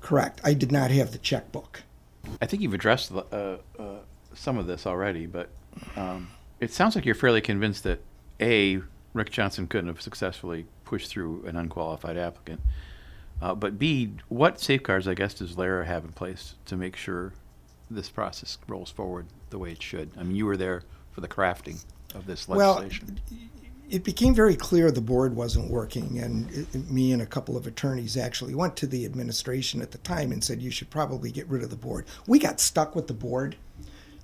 Correct. I did not have the checkbook. I think you've addressed uh, uh, some of this already, but um, it sounds like you're fairly convinced that A, Rick Johnson couldn't have successfully pushed through an unqualified applicant. Uh, but B, what safeguards, I guess, does Lara have in place to make sure this process rolls forward the way it should? I mean, you were there for the crafting of this legislation. Well, it became very clear the board wasn't working, and it, me and a couple of attorneys actually went to the administration at the time and said, You should probably get rid of the board. We got stuck with the board.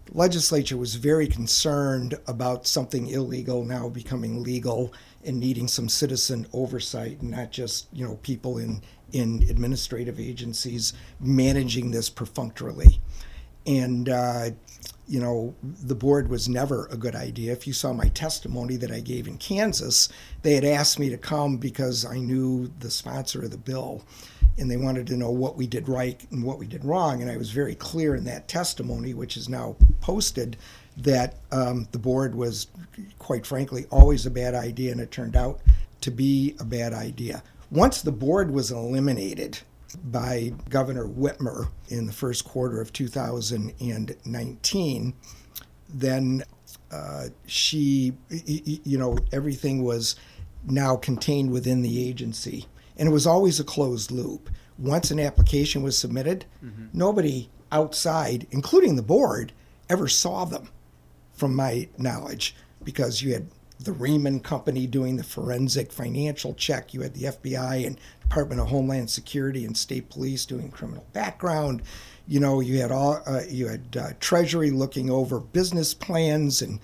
The legislature was very concerned about something illegal now becoming legal and needing some citizen oversight and not just you know people in in administrative agencies managing this perfunctorily and uh, you know the board was never a good idea. If you saw my testimony that i gave in kansas they had asked me to come because i knew the sponsor of the bill and they wanted to know what we did right and what we did wrong. And i was very clear in that testimony which is now posted that um, the board was quite frankly always a bad idea and it turned out to be a bad idea. Once the board was eliminated by Governor Whitmer in the first quarter of 2019, then uh, she, you know, everything was now contained within the agency. And it was always a closed loop. Once an application was submitted, mm-hmm. nobody outside, including the board, ever saw them, from my knowledge, because you had the Riemann Company doing the forensic financial check. You had the FBI and Department of Homeland Security and state police doing criminal background. You know, you had all uh, you had uh, Treasury looking over business plans and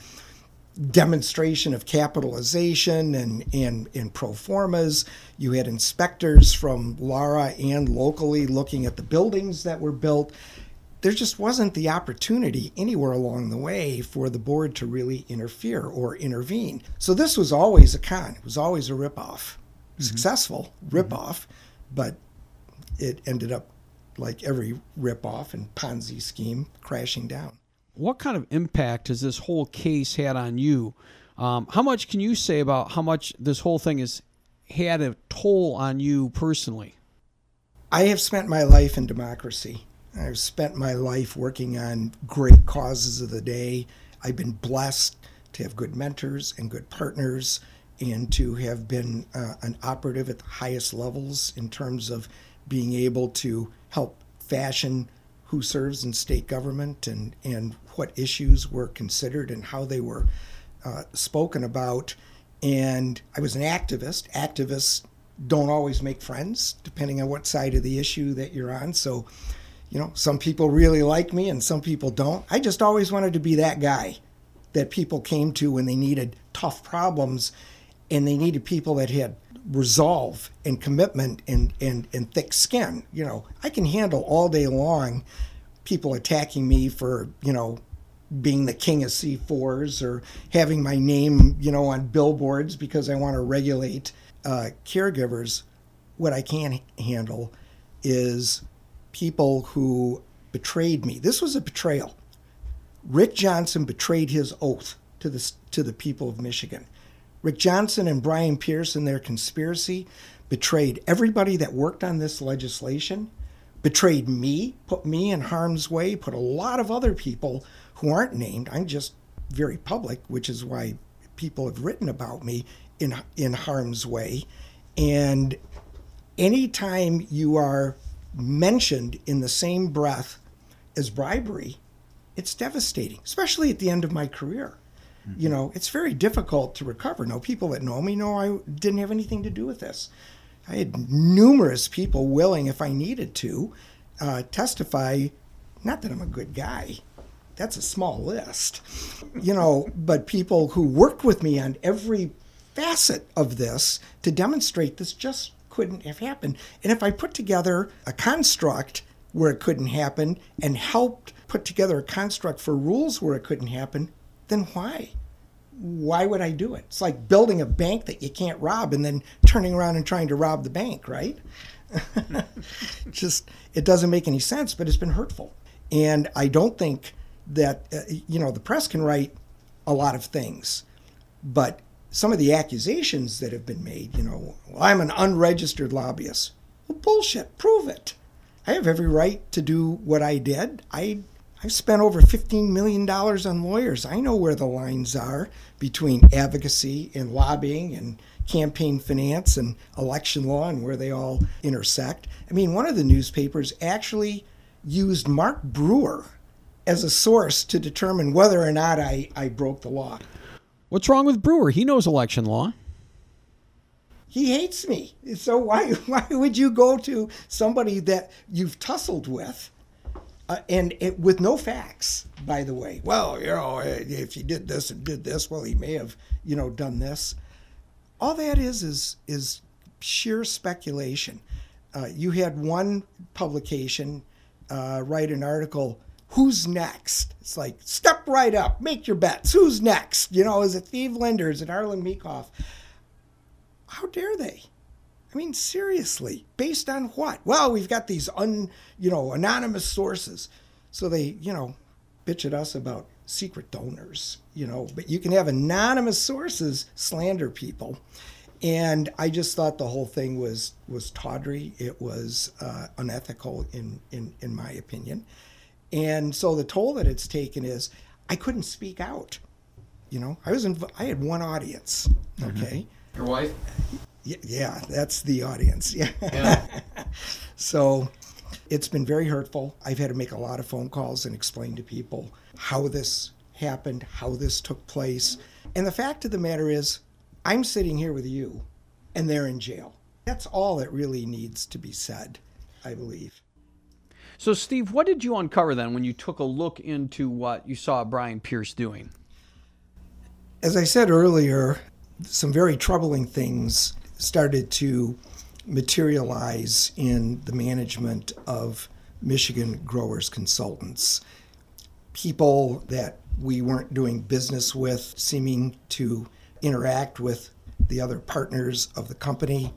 demonstration of capitalization and, and, and pro formas. You had inspectors from Lara and locally looking at the buildings that were built there just wasn't the opportunity anywhere along the way for the board to really interfere or intervene. So this was always a con. It was always a ripoff, mm-hmm. successful ripoff, mm-hmm. but it ended up like every ripoff and Ponzi scheme crashing down. What kind of impact has this whole case had on you? Um, how much can you say about how much this whole thing has had a toll on you personally? I have spent my life in democracy. I've spent my life working on great causes of the day. I've been blessed to have good mentors and good partners and to have been uh, an operative at the highest levels in terms of being able to help fashion who serves in state government and, and what issues were considered and how they were uh, spoken about. And I was an activist. Activists don't always make friends, depending on what side of the issue that you're on. So you know, some people really like me and some people don't. I just always wanted to be that guy that people came to when they needed tough problems and they needed people that had resolve and commitment and, and, and thick skin. You know, I can handle all day long people attacking me for, you know, being the king of C4s or having my name, you know, on billboards because I want to regulate uh, caregivers. What I can't handle is people who betrayed me. This was a betrayal. Rick Johnson betrayed his oath to the, to the people of Michigan. Rick Johnson and Brian Pierce and their conspiracy betrayed everybody that worked on this legislation, betrayed me, put me in harm's way, put a lot of other people who aren't named. I'm just very public, which is why people have written about me in in harm's way. And anytime you are mentioned in the same breath as bribery, it's devastating, especially at the end of my career. Mm-hmm. You know, it's very difficult to recover. Now, people that know me know I didn't have anything to do with this. I had numerous people willing, if I needed to, uh, testify. Not that I'm a good guy, that's a small list, you know, but people who worked with me on every facet of this to demonstrate this just couldn't have happened. And if I put together a construct where it couldn't happen and helped put together a construct for rules where it couldn't happen, then why? Why would I do it? It's like building a bank that you can't rob and then turning around and trying to rob the bank, right? Just, it doesn't make any sense, but it's been hurtful. And I don't think that, uh, you know, the press can write a lot of things, but some of the accusations that have been made, you know, well, I'm an unregistered lobbyist. Well, bullshit. Prove it. I have every right to do what I did. I I've spent over $15 million on lawyers. I know where the lines are between advocacy and lobbying and campaign finance and election law and where they all intersect. I mean, one of the newspapers actually used Mark Brewer as a source to determine whether or not I, I broke the law. What's wrong with Brewer? He knows election law. He hates me. So why why would you go to somebody that you've tussled with, uh, and it, with no facts? By the way, well, you know, if he did this and did this, well, he may have, you know, done this. All that is is is sheer speculation. Uh, you had one publication uh, write an article who's next? It's like, step right up, make your bets. Who's next? You know, is it Steve Linder? Is it Arlan Meekhof? How dare they? I mean, seriously, based on what? Well, we've got these un, you know, anonymous sources. So they, you know, bitch at us about secret donors, you know, but you can have anonymous sources slander people. and I just thought the whole thing was was tawdry. It was uh, unethical, in, in in my opinion. And so the toll that it's taken is I couldn't speak out. You know, I was in, I had one audience. Mm-hmm. Okay. Your wife? Y- yeah, that's the audience. Yeah. so it's been very hurtful. I've had to make a lot of phone calls and explain to people how this happened, how this took place. And the fact of the matter is, I'm sitting here with you and they're in jail. That's all that really needs to be said, I believe. So, Steve, what did you uncover then when you took a look into what you saw Brian Pierce doing? As I said earlier, some very troubling things started to materialize in the management of Michigan Growers Consultants. People that we weren't doing business with seeming to interact with the other partners of the company.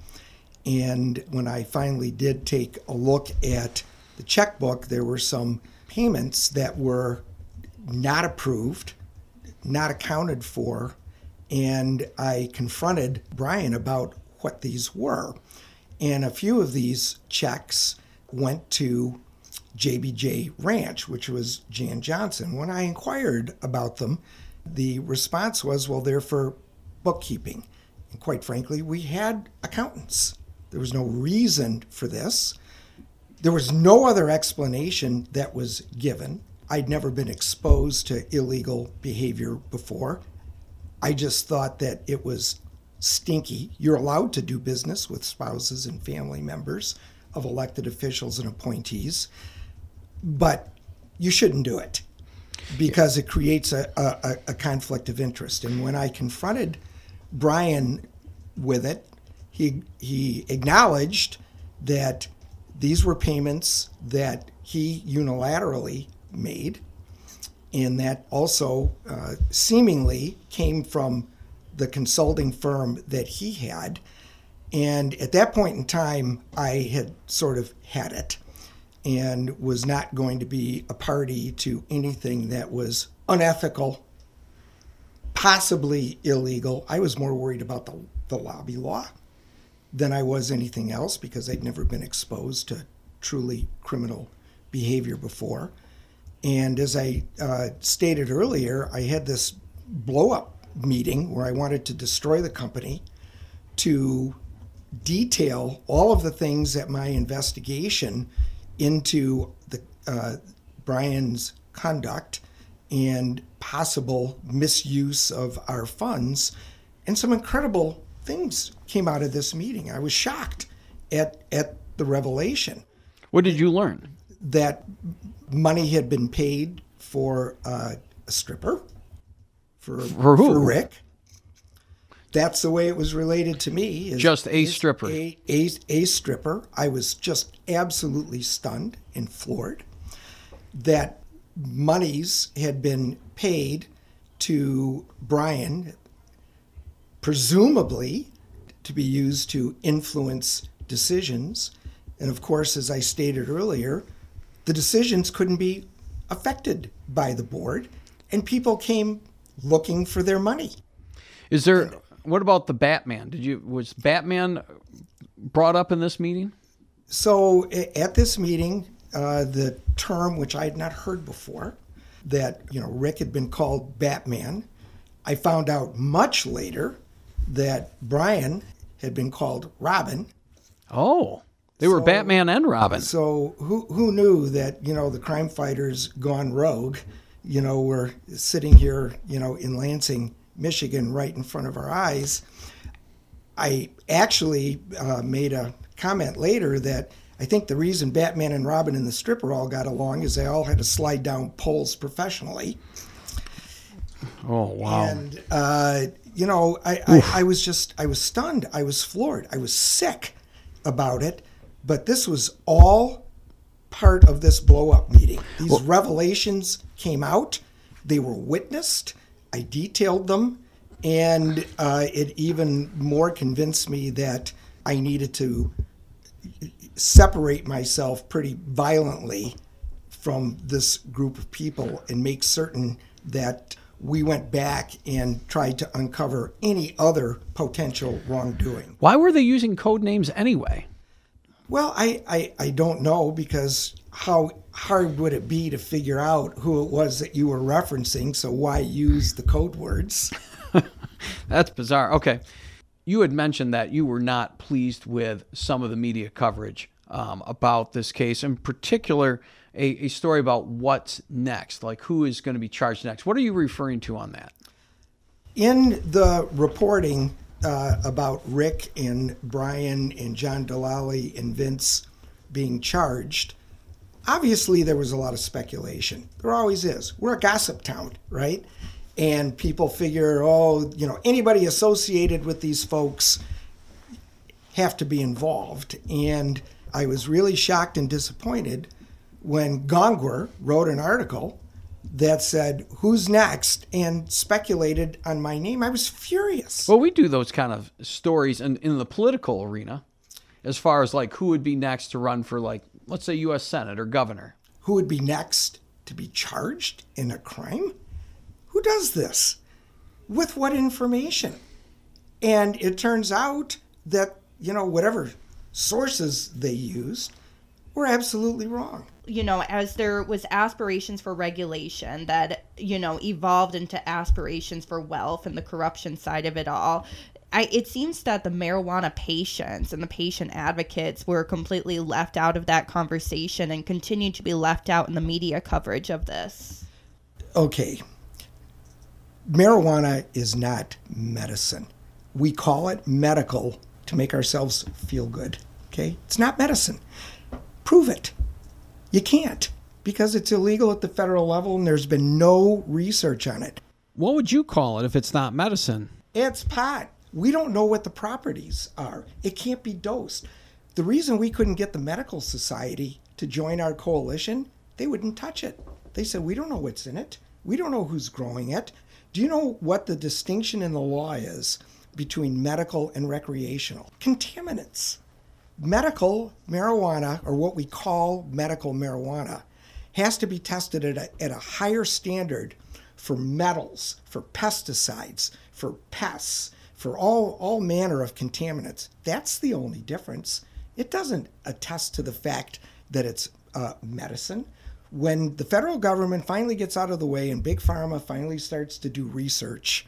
And when I finally did take a look at the checkbook, there were some payments that were not approved, not accounted for. And I confronted Brian about what these were. And a few of these checks went to JBJ Ranch, which was Jan Johnson. When I inquired about them, the response was, well, they're for bookkeeping. And quite frankly, we had accountants. There was no reason for this. There was no other explanation that was given. I'd never been exposed to illegal behavior before. I just thought that it was stinky. You're allowed to do business with spouses and family members of elected officials and appointees, but you shouldn't do it because it creates a, a, a conflict of interest. And when I confronted Brian with it, he he acknowledged that these were payments that he unilaterally made, and that also uh, seemingly came from the consulting firm that he had. And at that point in time, I had sort of had it and was not going to be a party to anything that was unethical, possibly illegal. I was more worried about the, the lobby law than I was anything else because I'd never been exposed to truly criminal behavior before. And as I uh, stated earlier, I had this blow up meeting where I wanted to destroy the company to detail all of the things that my investigation into the uh, Brian's conduct and possible misuse of our funds, and some incredible things came out of this meeting. I was shocked at at the revelation. What did you learn? That money had been paid for uh, a stripper for, For who? for Rick. That's the way it was related to me. is- Just a stripper. A, a, a stripper. I was just absolutely stunned and floored that monies had been paid to Brian, presumably to be used to influence decisions. And of course, as I stated earlier, the decisions couldn't be affected by the board, and people came looking for their money. Is there what about the Batman? Did you was Batman brought up in this meeting? So at this meeting, uh, the term which I had not heard before, that you know Rick had been called Batman, I found out much later that Brian had been called Robin. Oh, they were So- Batman and Robin. So who who knew that you know the crime fighters gone rogue, you know, were sitting here, you know, in Lansing, Michigan, right in front of our eyes. I actually uh, made a comment later that I think the reason Batman and Robin and the stripper all got along is they all had to slide down poles professionally. Oh wow. And uh, you know, I, I, I was just I was stunned. I was floored. I was sick about it. But this was all part of this blow up meeting. These revelations came out. They were witnessed. I detailed them, and uh, it even more convinced me that I needed to separate myself pretty violently from this group of people and make certain that we went back and tried to uncover any other potential wrongdoing. Why were they using code names anyway? Well, I, I, I don't know because how hard would it be to figure out who it was that you were referencing? So why use the code words? That's bizarre. Okay. You had mentioned that you were not pleased with some of the media coverage um, about this case, in particular, a, a story about what's next, like who is going to be charged next. What are you referring to on that? In the reporting uh, about Rick and Brian and John Dalaly and Vince being charged, obviously there was a lot of speculation. There always is. We're a gossip town, right? And people figure, oh, you know, anybody associated with these folks have to be involved. And I was really shocked and disappointed when Gongwer wrote an article that said, Who's next? and speculated on my name. I was furious. Well, we do those kind of stories in, in the political arena as far as like who would be next to run for, like, let's say U.S. Senate or governor. Who would be next to be charged in a crime? Who does this? With what information? And it turns out that, you know, whatever sources they used were absolutely wrong you know, as there was aspirations for regulation that, you know, evolved into aspirations for wealth and the corruption side of it all, I, it seems that the marijuana patients and the patient advocates were completely left out of that conversation and continue to be left out in the media coverage of this. Okay. Marijuana is not medicine. We call it medical to make ourselves feel good. Okay? It's not medicine. Prove it. You can't because it's illegal at the federal level and there's been no research on it. What would you call it if it's not medicine? It's pot. We don't know what the properties are. It can't be dosed. The reason we couldn't get the medical society to join our coalition, they wouldn't touch it. They said, We don't know what's in it. We don't know who's growing it. Do you know what the distinction in the law is between medical and recreational? Contaminants medical marijuana, or what we call medical marijuana, has to be tested at a, at a higher standard for metals, for pesticides, for pests, for all, all manner of contaminants. That's the only difference. It doesn't attest to the fact that it's uh, medicine. When the federal government finally gets out of the way and Big Pharma finally starts to do research,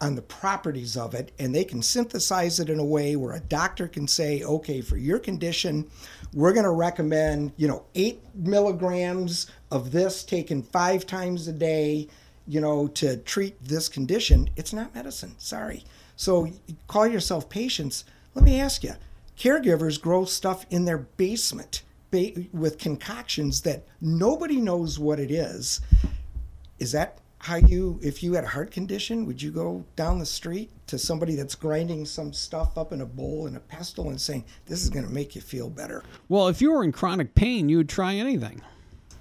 on the properties of it and they can synthesize it in a way where a doctor can say okay for your condition we're going to recommend you know eight milligrams of this taken five times a day you know to treat this condition. It's not medicine sorry. So call yourself patients. Let me ask you caregivers grow stuff in their basement with concoctions that nobody knows what it is. Is that how you if you had a heart condition would you go down the street to somebody that's grinding some stuff up in a bowl and a pestle and saying this is going to make you feel better well if you were in chronic pain you would try anything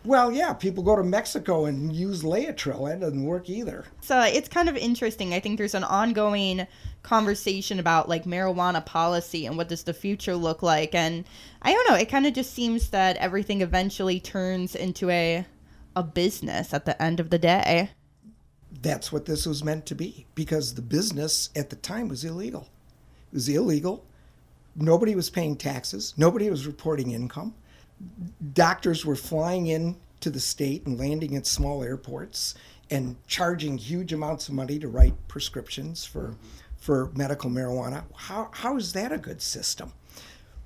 well, yeah, people go to Mexico and use Laetrile. That doesn't work either. So uh, it's kind of interesting. I think there's an ongoing conversation about like marijuana policy and what does the future look like. And I don't know, it kind of just seems that everything eventually turns into a a business at the end of the day that's what this was meant to be because the business at the time was illegal. It was illegal. Nobody was paying taxes. Nobody was reporting income. Doctors were flying in to the state and landing at small airports and charging huge amounts of money to write prescriptions for for medical marijuana. How how is that a good system?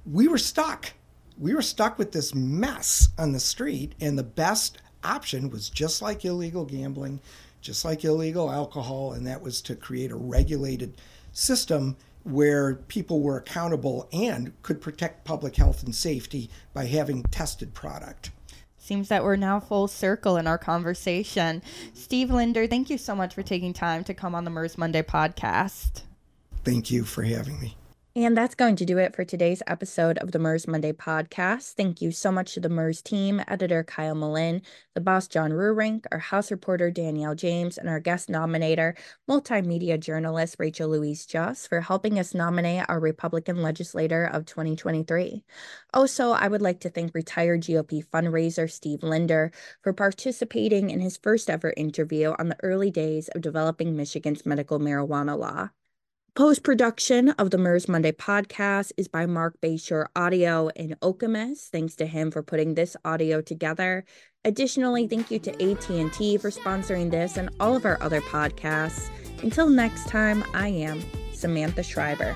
We were stuck. We were stuck with this mess on the street and the best option was just like illegal gambling just like illegal alcohol, and that was to create a regulated system where people were accountable and could protect public health and safety by having tested product. Seems that we're now full circle in our conversation. Steve Linder, thank you so much for taking time to come on the MIRS Monday podcast. Thank you for having me. And that's going to do it for today's episode of the MIRS Monday podcast. Thank you so much to the MIRS team, editor Kyle Melinn, the boss John Reurink, our house reporter Danielle James, and our guest nominator, multimedia journalist Rachel Louise Just for helping us nominate our Republican legislator of 2023. Also, I would like to thank retired GOP fundraiser Steve Linder for participating in his first ever interview on the early days of developing Michigan's medical marijuana law. Post production of the MIRS Monday podcast is by Mark Bayshore Audio in Okemos. Thanks to him for putting this audio together. Additionally, thank you to AT&T for sponsoring this and all of our other podcasts. Until next time, I am Samantha Schreiber.